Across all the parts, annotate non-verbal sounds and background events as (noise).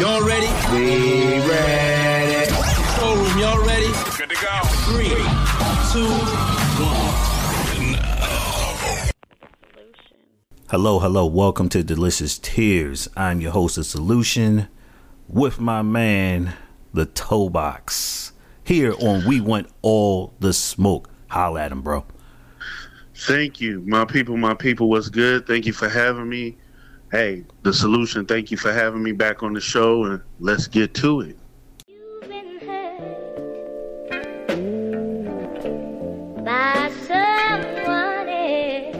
Y'all ready? We ready. Showroom, y'all ready? Good to go. Three, two, one. Hello, hello. Welcome to Delicious Tears. I'm your host of Solution with my man, the Toe Box. Here on We Want All the Smoke. Holla at him, bro. Thank you, my people. My people, what's good? Thank you for having me. Hey, the solution. Thank you for having me back on the show, and let's get to it. You've been hurt by someone else.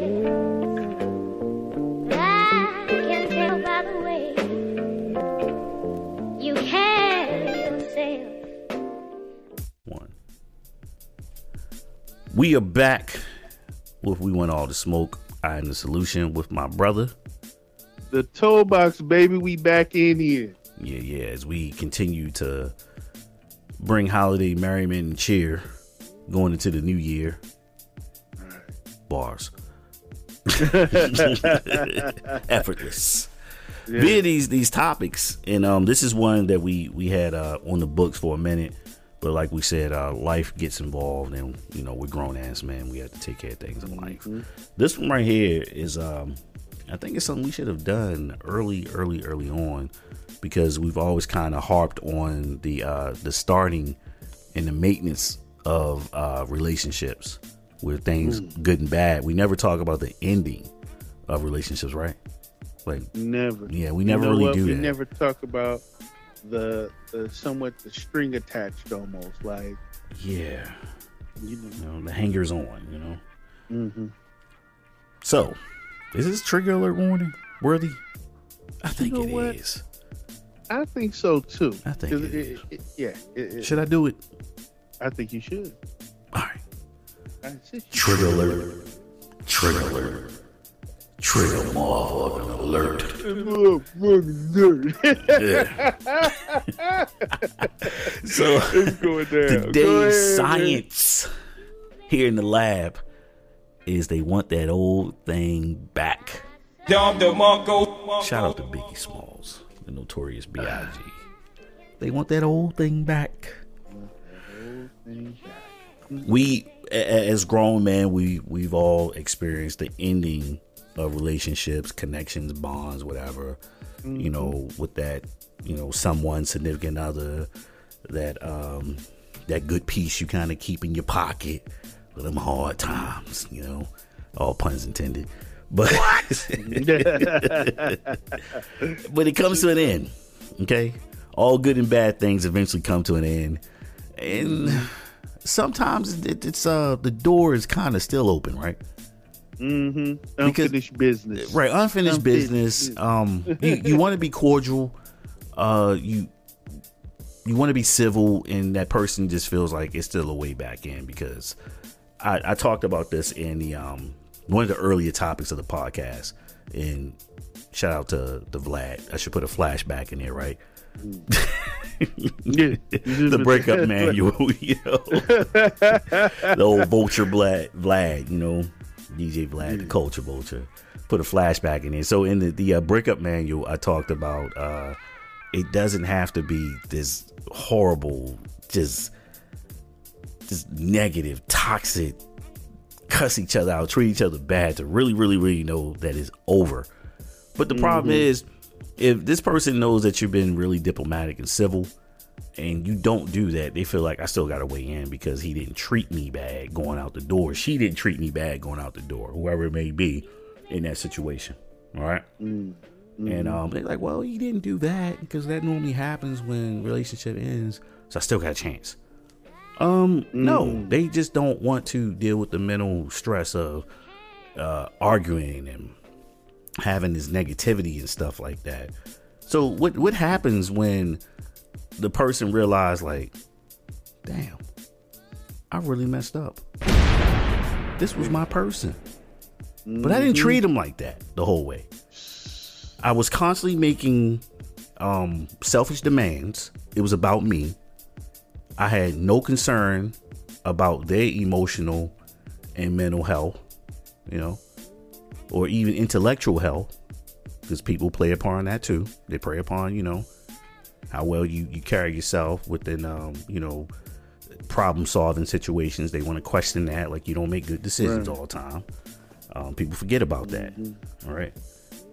I can tell by the way you carry yourself. One. We are back with We Want All the Smoke. I am the solution with my brother. The toe box, baby. We back in here. Yeah, yeah, as we continue to bring holiday merriment and cheer going into the new year. Bars. (laughs) Effortless. Via these these topics, and um, this is one that we we had uh, on the books for a minute, but like we said, uh, life gets involved, and you know we're grown ass men. We have to take care of things in life. This one right here is, um, I think it's something we should have done early, early, early on, because we've always kind of harped on the uh, the starting and the maintenance of uh, relationships with things good and bad. We never talk about the ending of relationships, right? Like Never. Yeah, we You never know really what? do we that. never talk about the the somewhat the string attached almost like Yeah, you know. you know, the hangers on, you know. Mm-hmm. So, is this trigger alert warning worthy? I think know it what? is. I think so too. I think 'Cause it is. it- yeah, it, it, Should I do it? I think you should. All right. I you Trigger alert. Trigger alert. Trigger motherfucking alert. should. (laughs) So It's going down. Go ahead, today's man. science here in the lab is they want that old thing back. Shout out to Biggie Smalls, the notorious B.I.G. They want that old thing back. We, as grown men, we we've all experienced the ending of relationships, connections, bonds, whatever. You know, with that, you know, someone significant other, that um, that good piece you kind of keep in your pocket for them hard times. You know, all puns intended. But (laughs) but it comes to an end. Okay, all good and bad things eventually come to an end, and sometimes it, it's uh the door is kind of still open, right? Mm-hmm. Unfinished business. Right, unfinished Unfinished business. business. Um, you, you want to be cordial. Uh, you you want to be civil, and that person just feels like it's still a way back in because I, I talked about this in the um one of the earlier topics of the podcast. And shout out to the Vlad. I should put a flashback in there, right? (laughs) The breakup manual, (laughs) you know. (laughs) the old vulture Vlad, Vlad, you know, DJ Vlad, the culture vulture. Put a flashback in there. So in the the uh, breakup manual, I talked about uh, it doesn't have to be this horrible, just just negative, toxic, cuss each other out, treat each other bad to really, really, really know that it's over. But the problem is, if this person knows that you've been really diplomatic and civil, and you don't do that, they feel like I still got to weigh in because he didn't treat me bad going out the door. She didn't treat me bad going out the door, whoever it may be in that situation. All right? And um, they're like, well, he didn't do that because that normally happens when relationship ends. So I still got a chance. Um, no, they just don't want to deal with the mental stress of uh, arguing and having this negativity and stuff like that. So what what happens when the person realized like, damn, I really messed up. This was my person. But I didn't treat him like that the whole way. I was constantly making um selfish demands. It was about me. I had no concern about their emotional and mental health, you know, or even intellectual health, because people play upon that too. They prey upon, you know, how well you you carry yourself within um, you know problem solving situations. They want to question that, like you don't make good decisions Right. all the time. Um, people forget about that. All right.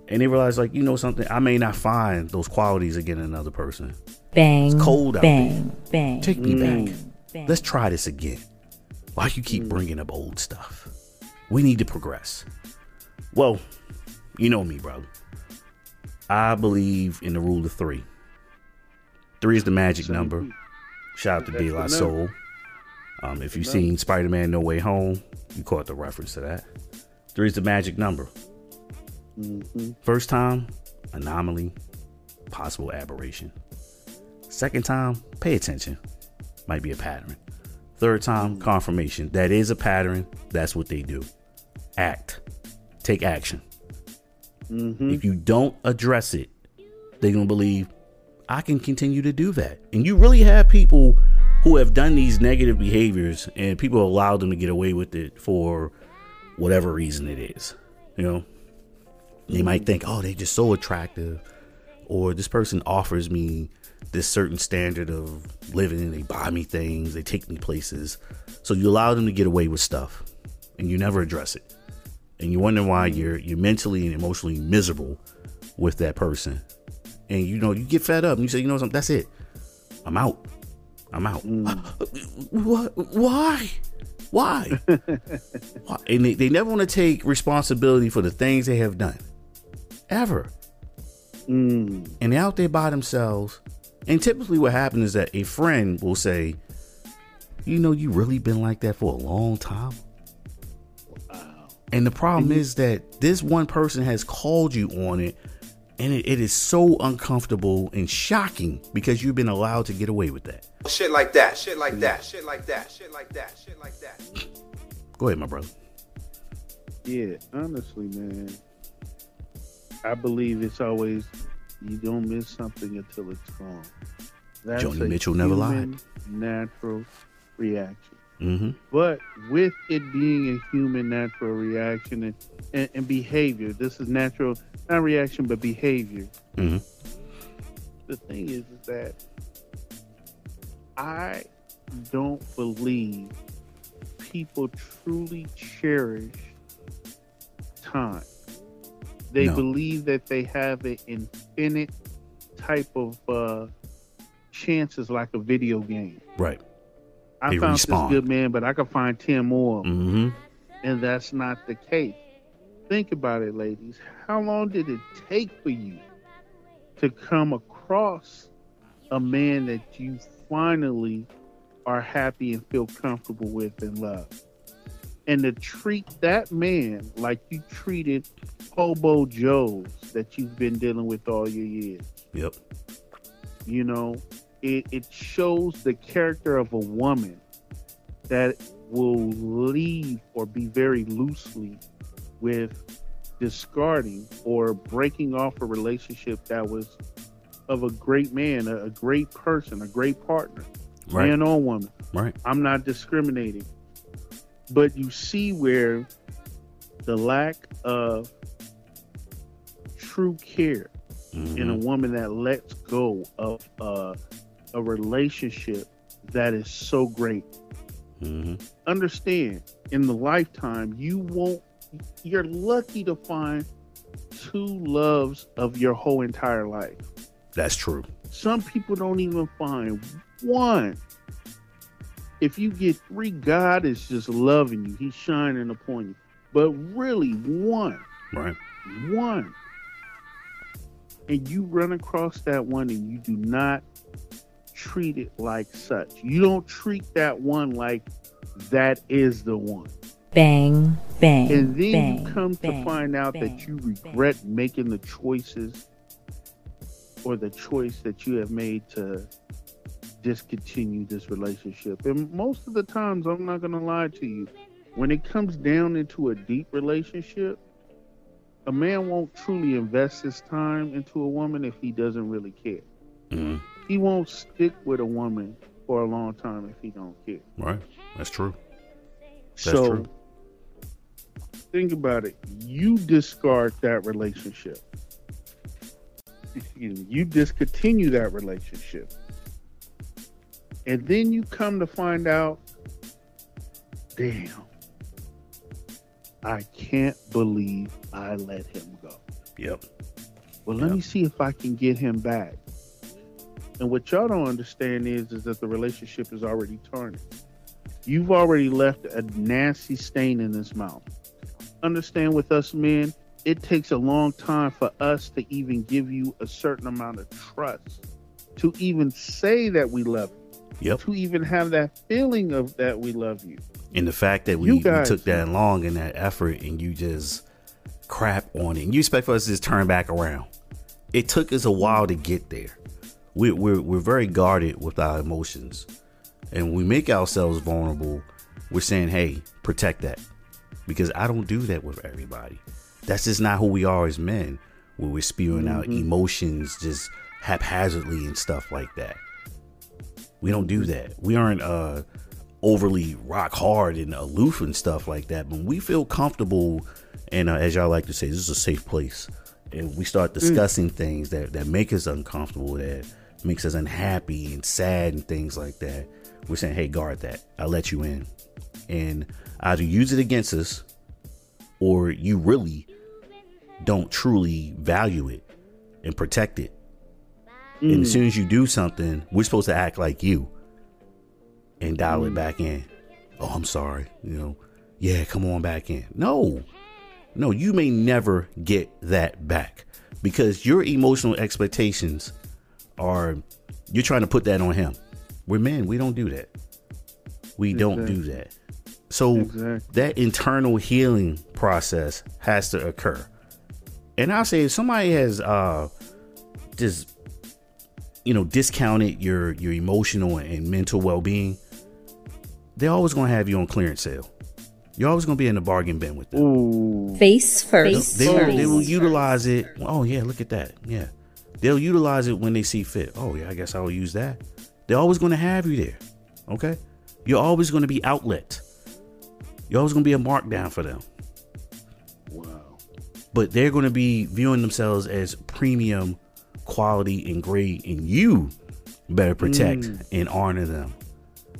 And they realize, like, you know something, I may not find those qualities again in another person. Bang. it's cold out bang, Bang. Take me bang, back. Bang. Let's try this again. Why you keep bringing up old stuff? We need to progress. Well, you know me, bro. I believe in the rule of three. Three is the magic number. Shout out to De La Soul. Um, if you've seen Spider Man No Way Home, you caught the reference to that. Three is the magic number. Mm-hmm. First time, anomaly, possible aberration. Second time, pay attention. Might be a pattern. Third time, mm. confirmation. That is a pattern. That's what they do. Act. Take action. Mm-hmm. If you don't address it, they're going to believe I can continue to do that. And you really have people who have done these negative behaviors and people allow them to get away with it for whatever reason it is. You know, they might think, oh, they're just so attractive, or this person offers me this certain standard of living and they buy me things, they take me places. So you allow them to get away with stuff and you never address it. And you wonder why you're you're mentally and emotionally miserable with that person. And you know, you get fed up and you say, you know something, that's it. I'm out. I'm out. Mm. (gasps) What why? Why? (laughs) Why? And they, they never want to take responsibility for the things they have done. Ever. Mm. And they're out there by themselves. And typically what happens is that a friend will say, You know, you really been like that for a long time. Wow. And the problem is that this one person has called you on it, and it, it is so uncomfortable and shocking because you've been allowed to get away with that. Shit like that, shit like that, shit like that, shit like that, shit like that. Go ahead, my brother. Yeah, honestly, man, I believe it's always you don't miss something until it's gone. That's Joni a Mitchell never lied. Natural reaction. Mm-hmm. But with it being a human natural reaction and, and, and behavior, this is natural, not reaction, but behavior. Mhm. The thing is, is that I don't believe people truly cherish time. They No. believe that they have an infinite type of uh, chances like a video game. Right. I They found respawn. this good man, but I could find 10 more. Mm-hmm. And that's not the case. Think about it, ladies. How long did it take for you to come across a man that you finally are happy and feel comfortable with and love? And to treat that man like you treated Hobo Joes that you've been dealing with all your years. Yep. You know, it, it shows the character of a woman that will leave or be very loosely with discarding or breaking off a relationship that was of a great man, a, a great person, a great partner, Right. man or woman. Right. I'm not discriminating. But you see where the lack of true care Mhm. in a woman that lets go of uh, a relationship that is so great. Mhm. Understand, in the lifetime, you won't, you're lucky to find two loves of your whole entire life. That's true. Some people don't even find one. If you get three, God is just loving you, He's shining upon you. But really, one Right. one and you run across that one and you do not treat it like such you don't treat that one like that is the one Bang, bang. and then bang, you come to find out bang, that you regret making the choices or the choice that you have made to discontinue this relationship and most of the times i'm not going to lie to you when it comes down into a deep relationship a man won't truly invest his time into a woman if he doesn't really care Mhm. he won't stick with a woman for a long time if he don't care Right. That's true. That's so true. think about it. You discard that relationship. you, (laughs) you discontinue that relationship. And then you come to find out, damn, I can't believe I let him go. Yep. Well, let Yep. me see if I can get him back. And what y'all don't understand is, is that the relationship is already tarnished. You've already left a nasty stain in his mouth. Understand with us men, it takes a long time for us to even give you a certain amount of trust, to even say that we love you, Yep. to even have that feeling of that we love you. And the fact that we, You we took that long and that effort and you just crap on it. And you expect for us to just turn back around. It took us a while to get there. We, we're, we're very guarded with our emotions. And we make ourselves vulnerable. We're saying, hey, protect that. Because I don't do that with everybody. That's just not who we are as men, where we're spewing out mm-hmm. emotions just haphazardly and stuff like that. We don't do that. We aren't uh overly rock hard and aloof and stuff like that. But we feel comfortable, and uh, as y'all like to say, this is a safe place. And we start discussing things that that make us uncomfortable, that makes us unhappy and sad and things like that. We're saying, hey, guard that. I'll let you in, and either use it against us, or you really don't truly value it and protect it. And as soon as you do something, we're supposed to act like you and dial it back in. Oh, I'm sorry. You know, yeah, come on back in. No, no, you may never get that back because your emotional expectations are, you're trying to put that on him. We're men, we don't do that. We don't do that. So Exactly. that internal healing process has to occur. And I'll say if somebody has uh just you know discounted your your emotional and mental well-being, they're always going to have you on clearance sale. You're always going to be in the bargain bin with them. Ooh. Face first. They will, first. they will utilize it. Oh yeah, look at that. Yeah, they'll utilize it when they see fit. Oh yeah, I guess I will use that. They're always going to have you there. Okay, you're always going to be outlet. You're always going to be a markdown for them. Wow. But they're going to be viewing themselves as premium quality and grade, and you better protect Mm. and honor them.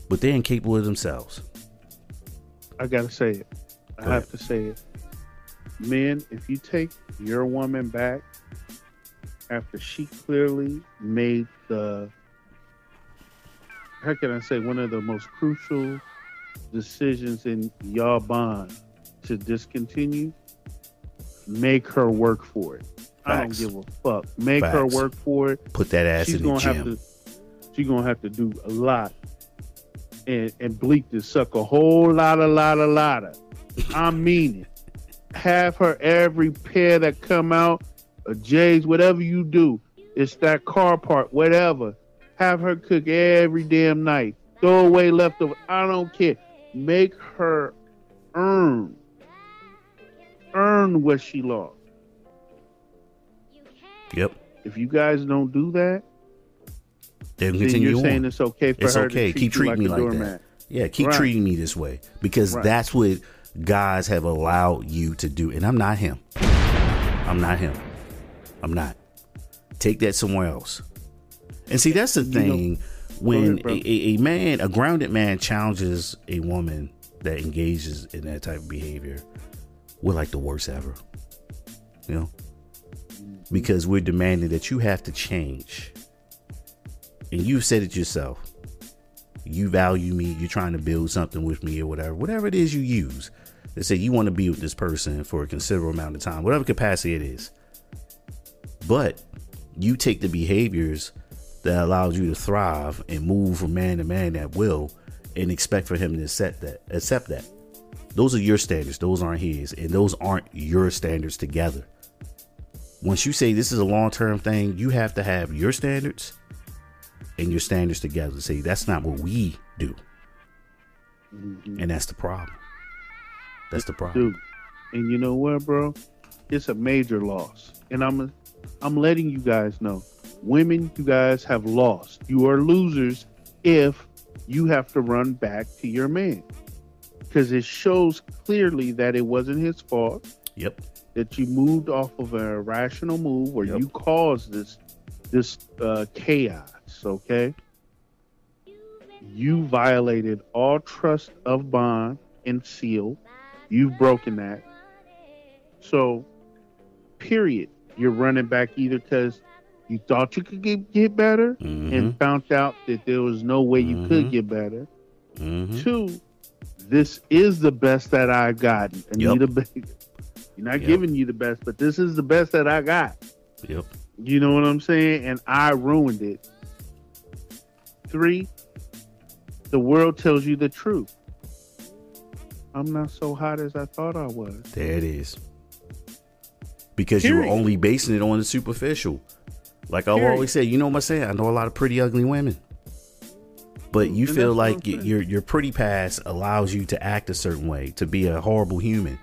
But they're incapable of themselves. I gotta say it. I Go have ahead. to say it. Men, if you take your woman back after she clearly made the how can I say one of the most crucial decisions in y'all bond to discontinue, make her work for it. I don't Facts. give a fuck. Make her work for it. Put that ass she's in the gonna have gym. to she's gonna have to do a lot and and bleak to suck a whole lot of lot of lot of i mean it have her every pair that come out a j's whatever you do it's that car part whatever have her cook every damn night throw away leftovers. i don't care make her earn earn what she lost Yep. if you guys don't do that then continue you're saying it's okay for It's her okay. to Keep treating me like that. Yeah, keep Right. treating me this way because Right. that's what guys have allowed you to do. And I'm not him. I'm not him. I'm not. Take that somewhere else. And see, that's the know- thing. when ahead, a, a man, a grounded man, challenges a woman that engages in that type of behavior, we're like the worst ever. You know? Because we're demanding that you have to change. And you've said it yourself you value me, you're trying to build something with me or whatever, whatever it is you use. They say you want to be with this person for a considerable amount of time, whatever capacity it is. But you take the behaviors that allows you to thrive and move from man to man at will and expect for him to accept that. Accept that. Those are your standards. Those aren't his. And those aren't your standards together. Once you say this is a long term thing, you have to have your standards and your standards together. See, that's not what we do. Mm-hmm. And that's the problem. That's the problem. Dude, and you know what, bro? It's a major loss. And I'm I'm letting you guys know. Women, you guys have lost. You are losers if you have to run back to your man. Because it shows clearly that it wasn't his fault, Yep. That you moved off of an irrational move where Yep. you caused this this uh, chaos. Okay, you violated all trust of bond and seal. You've broken that. So, period. You're running back either because you thought you could get, get better Mhm. and found out that there was no way you Mhm. could get better. Mhm. Two, this is the best that I got. Anita Baker. You're not Yep. giving you the best, but this is the best that I got. Yep. You know what I'm saying? And I ruined it. Three, the world tells you the truth. I'm not so hot as I thought I was. There it is. Because you were only basing it on the superficial. Like I've always said, you know what I'm saying? I know a lot of pretty ugly women. But you And feel like I'm y- saying. your your pretty past allows you to act a certain way, to be a horrible human.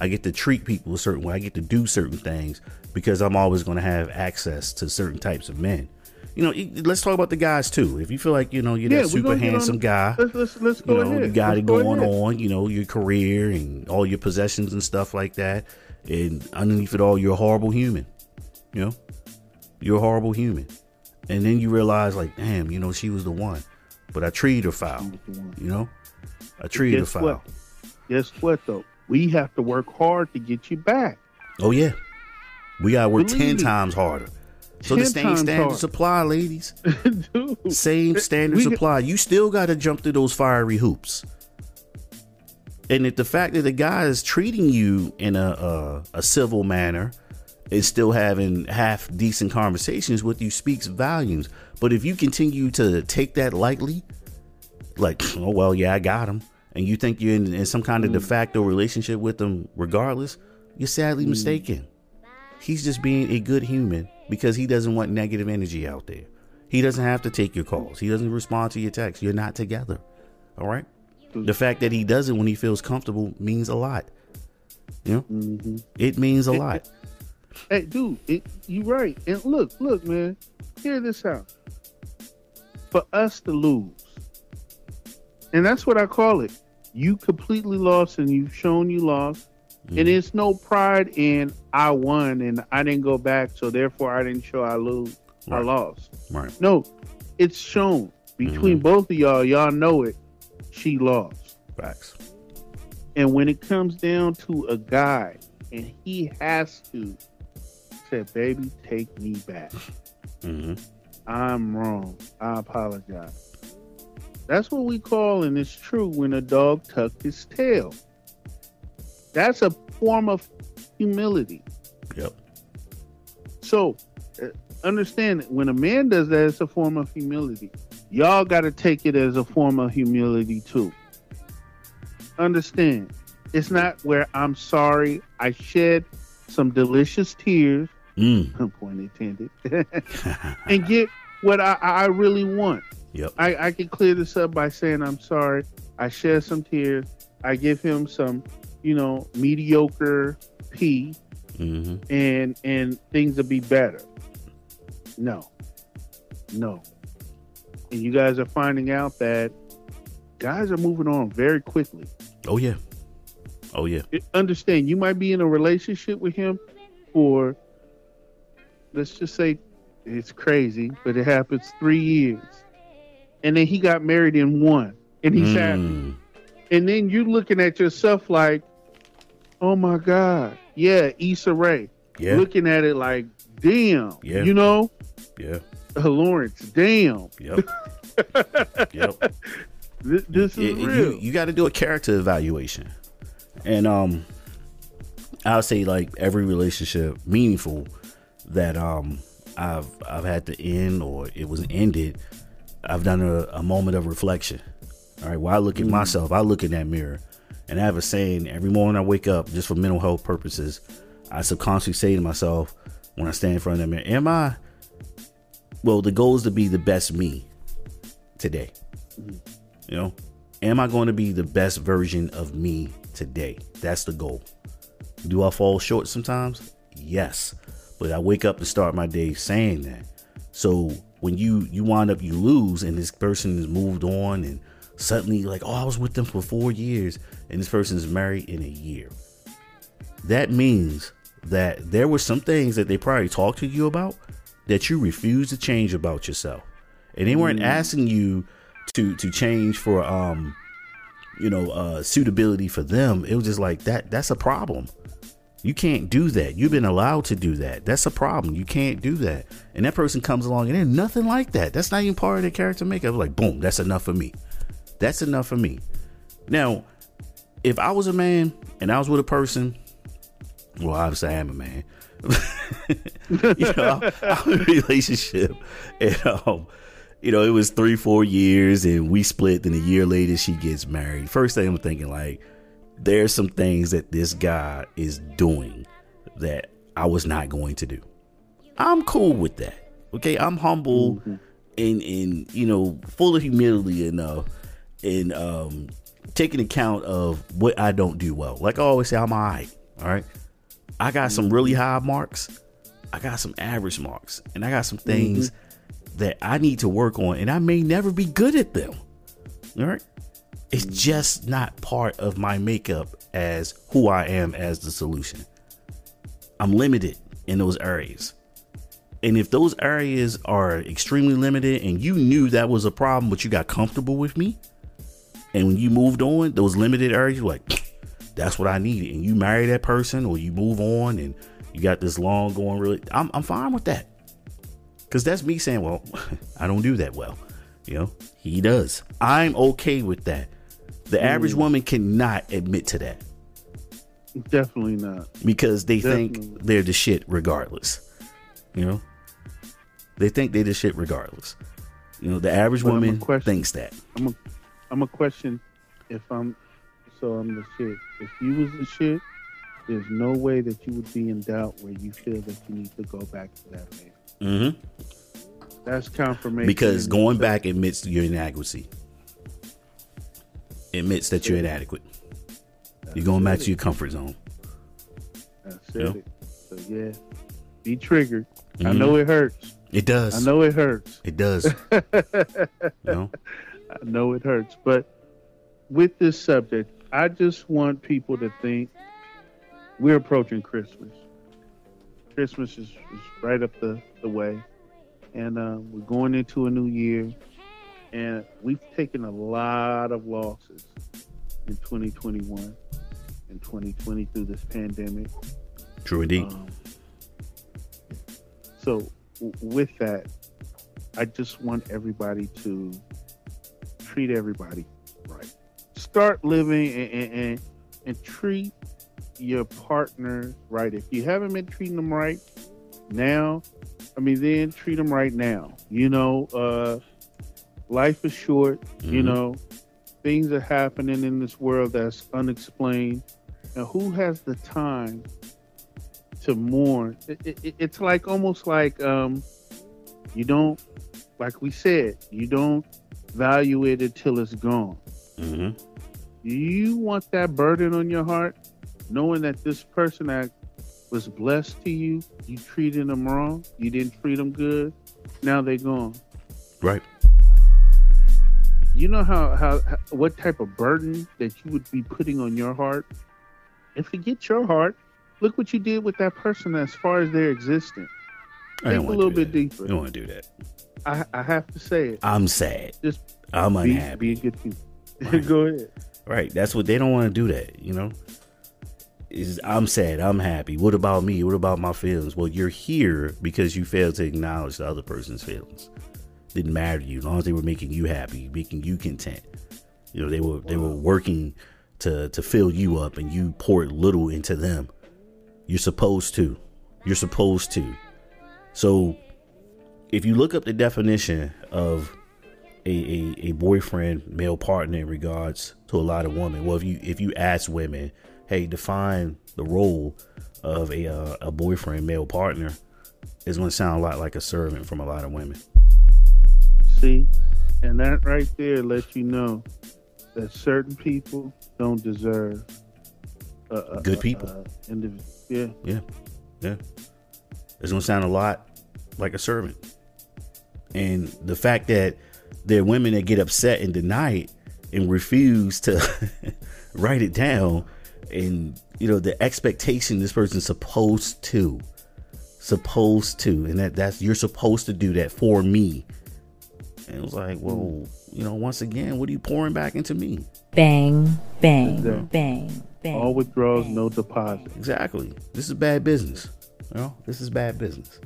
I get to treat people a certain way. I get to do certain things because I'm always going to have access to certain types of men. You know, let's talk about the guys too. If you feel like you know you're Yeah, that super gonna on- handsome guy, Let's let's, let's you go know, ahead. you got Let's it go going ahead. on, you know, your career and all your possessions and stuff like that. And underneath it all, you're a horrible human. You know, you're a horrible human. And then you realize, like, damn, you know, she was the one, but I treated her foul. You know, I treated her foul. what? Guess what though? We have to work hard to get you back. Oh yeah, we gotta work Believe ten me. times harder. So the same standard harder. supply, ladies. (laughs) Dude. Same standard We- supply. You still got to jump through those fiery hoops. And if the fact that the guy is treating you in a a, a civil manner, is still having half decent conversations with you speaks volumes. But if you continue to take that lightly, like (sniffs) oh well, yeah, I got him, and you think you're in, in some kind of de mm. facto relationship with them, regardless, you're sadly mm. mistaken. He's just being a good human because he doesn't want negative energy out there. He doesn't have to take your calls. He doesn't respond to your texts. You're not together. All right. Mm. The fact that he does it when he feels comfortable means a lot. You know, mm-hmm. it means a lot. Hey, dude, it, you right. And look, look, man, hear this out. For us to lose, and that's what I call it. You completely lost, and you've shown you lost. And it's no pride in I won and I didn't go back, so therefore I didn't show I lose. I lost. Right. No, it's shown between both of y'all. Y'all know it. She lost. Facts. And when it comes down to a guy and he has to say, baby, take me back. (laughs) hmm I'm wrong. I apologize. That's what we call, and it's true, when a dog tucked his tail. That's a form of humility. Yep. So, uh, understand that when a man does that, it's a form of humility. Y'all got to take it as a form of humility too. Understand, it's not where I'm sorry. I shed some delicious tears, Mm. (laughs) point intended, (laughs) and get what I, I really want. Yep. I, I can clear this up by saying I'm sorry. I shed some tears. I give him some, you know, mediocre pee hmm and and things will be better. No. No. And you guys are finding out that guys are moving on very quickly. Oh yeah. Oh yeah. Understand, you might be in a relationship with him for let's just say it's crazy, but it happens 3 years. And then he got married in one and he's happy. Mm. And then you're looking at yourself like, "Oh my god. Yeah, Issa Rae." Yeah. looking at it like, damn, Yeah. you know, Yeah. uh, Lawrence, damn, Yep. (laughs) yep. this, this is It- real. you, you got to do a character evaluation and um i'll say like every relationship meaningful that um i've i've had to end or it was ended i've done a, a moment of reflection all right while i look at mm. myself i look in that mirror and i have a saying every morning i wake up just for mental health purposes i subconsciously say to myself when i stand in front of that mirror am i well the goal is to be the best me today you know, am I going to be the best version of me today? That's the goal. Do I fall short sometimes? Yes. But I wake up and start my day saying that. So when you you wind up you lose and this person has moved on and suddenly like, oh, I was with them for four years and this person is married in a year. That means that there were some things that they probably talked to you about that you refuse to change about yourself. And they weren't asking you to to change for um you know uh suitability for them. It was just like that that's a problem. You can't do that. You've been allowed to do that. That's a problem. You can't do that. And that person comes along and there's nothing like that. That's not even part of their character makeup. Like, boom, that's enough for me. That's enough for me. Now, if I was a man and I was with a person, well, obviously I am a man. (laughs) you know, (laughs) I'm in a relationship, and um, you know, it was three, four years, and we split. Then a year later, she gets married. First thing I'm thinking, like, there's some things that this guy is doing that I was not going to do. I'm cool with that. Okay, I'm humble mm-hmm. and and you know full of humility enough and um taking account of what I don't do well. Like I always say, I'm alright. All right. I got some mm-hmm. really high marks. I got some average marks. And I got some mm-hmm. things that I need to work on. And I may never be good at them. All right. It's just not part of my makeup as who I am as the solution. I'm limited in those areas. And if those areas are extremely limited and you knew that was a problem, but you got comfortable with me, and when you moved on, those limited areas, like, (sniffs) that's what I needed. And you marry that person or you move on and you got this long going really, I'm, I'm fine with that. Cause that's me saying, well, (laughs) I don't do that well. You know, he does. I'm okay with that. The average woman cannot admit to that Definitely not. because they Definitely. think they're the shit regardless. You know, they think they're the shit regardless. You know, the average But woman question- thinks that. I'm a, I'm a question if I'm so I'm the shit. If you was the shit, there's no way that you would be in doubt where you feel that you need to go back to that man. Mm-hmm. That's confirmation. Because going back admits your inadequacy. Admits that you're inadequate. You're going back to your comfort zone. I said Yeah. it. So yeah, be triggered. I Mhm. know it hurts. It does. I know it hurts. It does. (laughs) you know? I know it hurts. But with this subject, I just want people to think we're approaching Christmas. Christmas is, is right up the, the way. And uh, we're going into a new year. And we've taken a lot of losses in 2021 and 2020 through this pandemic. True indeed. Um, so, w- with that, I just want everybody to treat everybody right. Start living and, and, and, and treat your partner right. If you haven't been treating them right now, I mean, then treat them right now. You know, uh, life is short. You Mhm. know, things are happening in this world that's unexplained. And who has the time to mourn? It, it- it, it's like almost like um, you don't, like we said, you don't value it until it's gone. hmm You want that burden on your heart, knowing that this person that was blessed to you, you treated them wrong, you didn't treat them good, now they're gone. Right. You know how, how, how what type of burden that you would be putting on your heart? And forget your heart. Look what you did with that person as far as their existence. I Think a little bit that. deeper. You don't want to do that. I, I have to say it. I'm sad. Just I'm be, unhappy. be a good people. (laughs) Right. Go ahead. Right. That's what they don't want to do that, you know? Is I'm sad, I'm happy. What about me? What about my feelings? Well, you're here because you failed to acknowledge the other person's feelings. Didn't matter to you as long as they were making you happy, making you content. You know, they were they were working to to fill you up and you poured little into them. You're supposed to. You're supposed to. So if you look up the definition of a, a, a boyfriend male partner in regards to a lot of women. Well, if you if you ask women, hey, define the role of a uh, a boyfriend male partner, it's going to sound a lot like a servant from a lot of women. See? And that right there lets you know that certain people don't deserve uh, Good uh, people. Uh, indiv- yeah. Yeah, yeah. It's going to sound a lot like a servant. And the fact that there are women that get upset and deny it and refuse to (laughs) write it down, and you know the expectation this person's supposed to supposed to, and that that's you're supposed to do that for me. And it was like, well, you know, once again, what are you pouring back into me? Bang, bang, Exactly. bang, bang. All withdrawals, no deposit. Exactly. This is bad business. You know, this is bad business.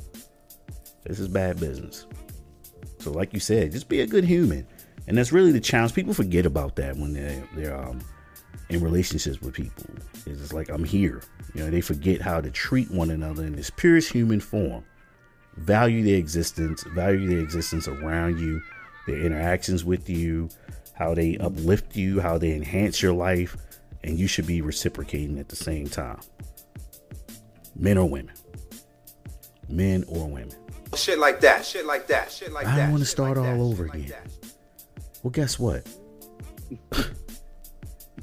This is bad business. So, like you said, just be a good human, and that's really the challenge. People forget about that when they're they're um, in relationships with people. It's just like I'm here. You know, they forget how to treat one another in this purest human form. Value their existence. Value their existence around you, their interactions with you, how they uplift you, how they enhance your life, and you should be reciprocating at the same time. Men or women. Men or women. Shit like that. Shit like that. Shit like that. I don't wanna start like all that, over shit like again. Well, guess what? (laughs)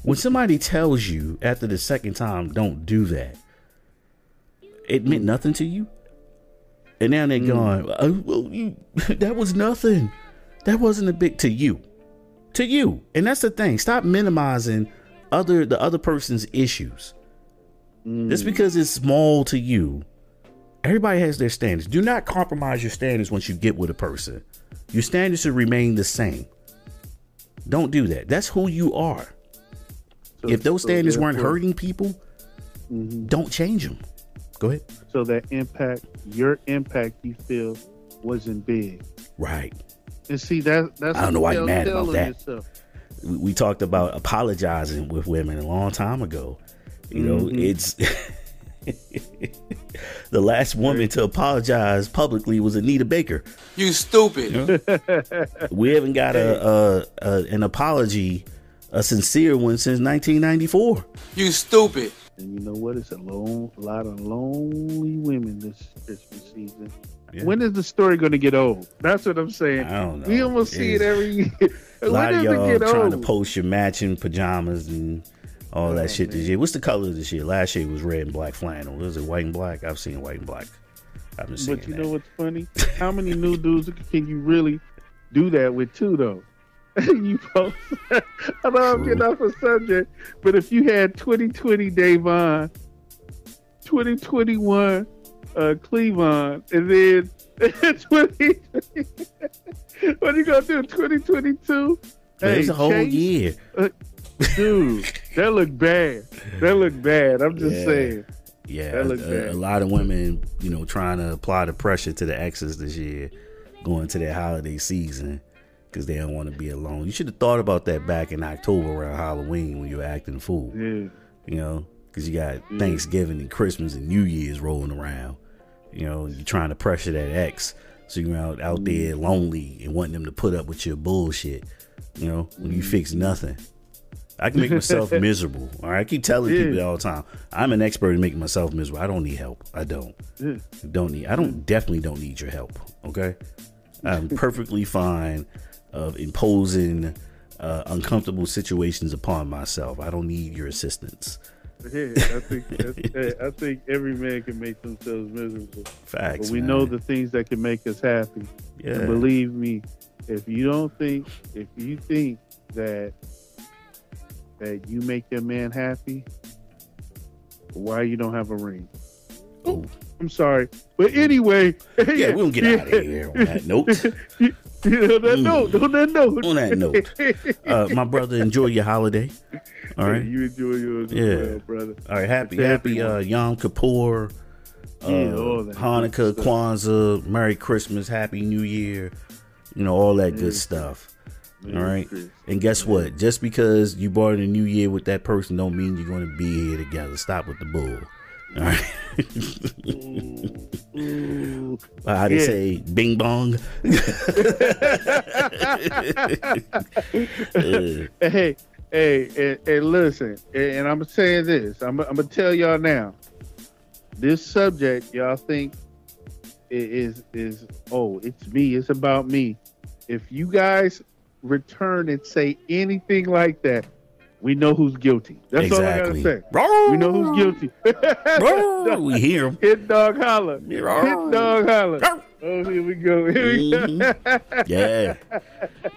when somebody tells you after the second time, don't do that, it meant nothing to you. And now they're mm. going, oh, well, you, (laughs) that was nothing. That wasn't a big to you. To you. And that's the thing. Stop minimizing other the other person's issues. Just because it's small to you, everybody has their standards. Do not compromise your standards once you get with a person. Your standards should remain the same. Don't do that. That's who you are. So- if those so standards weren't hurting people, Mhm. don't change them. Go ahead. So that impact, your impact, you feel wasn't big. Right. And see that that's I don't know why you're mad about that. yourself. We, we talked about apologizing with women a long time ago. You know, Mhm. it's (laughs) the last woman to apologize publicly was Anita Baker. You stupid. We haven't got a, a, a an apology, a sincere one since 1994. You stupid. And you know what? It's a lone, a lot of lonely women this Christmas season. Yeah. When is the story going to get old? That's what I'm saying. I don't know. We almost see it every year. (laughs) A lot when of y'all trying old? to post your matching pajamas and all oh, that shit this year. What's the color of this year? Last year was red and black flannel. Was it white and black? I've seen white and black. I've been seeing But you that. know what's funny? (laughs) How many new dudes can you really do that with too, though? (laughs) you post. I know I'm getting off a subject, but if you had 2020 Davon, 2021 uh, Cleavon, and then (laughs) 20, what are you gonna do? 2022? But it's a whole Chase, year. dude. That look bad. That look bad. I'm just Yeah. saying. Yeah, That look a, bad. a lot of women, you know, trying to apply the pressure to the exes this year, going to their holiday season because they don't want to be alone. You should have thought about that back in October around Halloween when you were acting fool. Yeah. You know, because you got Thanksgiving and Christmas and New Year's rolling around. You know, you're trying to pressure that ex, so you're out out there lonely and wanting them to put up with your bullshit. You know, when you fix nothing. I can make myself (laughs) miserable. All right, I keep telling Yeah. people all the time. I'm an expert in making myself miserable. I don't need help. I don't. Yeah. Don't need. I don't. Definitely don't need your help. Okay, I'm (laughs) perfectly fine of imposing uh, uncomfortable situations upon myself. I don't need your assistance. (laughs) Yeah, I think I think every man can make themselves miserable, Facts. but we man. know the things that can make us happy. Yeah. And believe me, if you don't think, if you think that that you make your man happy, why you don't have a ring? Oh. I'm sorry, but anyway, Yeah, we don't get (laughs) out of here on that note. (laughs) know, that Mm. note, on that note. On that note, uh, my brother, enjoy your holiday. All right. you enjoy yours Yeah. well, brother. All right. Happy, To happy uh. Yom Kippur, uh, Yeah, all Hanukkah. Kwanzaa, Merry Christmas, Happy New Year. You know all that Merry good stuff. All right. And guess what? Just because you brought in a new year with that person, don't mean you're going to be here together. Stop with the bull. All right. (laughs) Ooh. How they Yeah. say, bing bong. (laughs) Hey, hey, and, and listen, and, I'm saying this. I'm, I'm gonna tell y'all now. This subject, y'all think i- is is oh, it's me. It's about me. If you guys return and say anything like that, we know who's guilty. That's exactly. all I gotta say. We know who's guilty. we hear him. Hit dog holler. Hit dog holler. Oh, here we go. Here we go. Mhm. Yeah.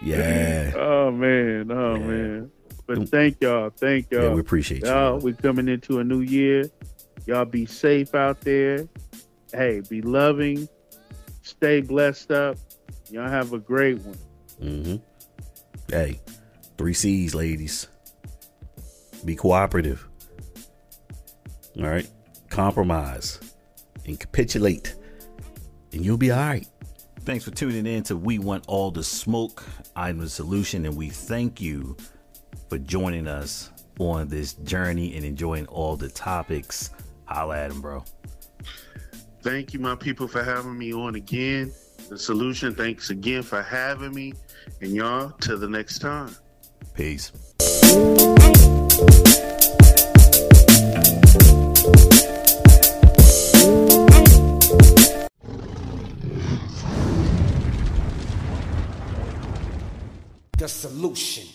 Yeah. Oh man, oh Yeah. man. But thank y'all, thank y'all. Yeah, we appreciate you. y'all, we coming into a new year. Y'all be safe out there. hey, be loving, stay blessed up. Y'all have a great one. Mm-hmm. Hey, three C's, ladies. Be cooperative. All right. Compromise and capitulate, and you'll be all right. Thanks for tuning in to We Want All the Smoke. I'm the solution, and we thank you for joining us on this journey and enjoying all the topics. Holla at him, bro. Thank you, my people, for having me on again. The solution, thanks again for having me. And y'all, till the next time. Peace. The solution.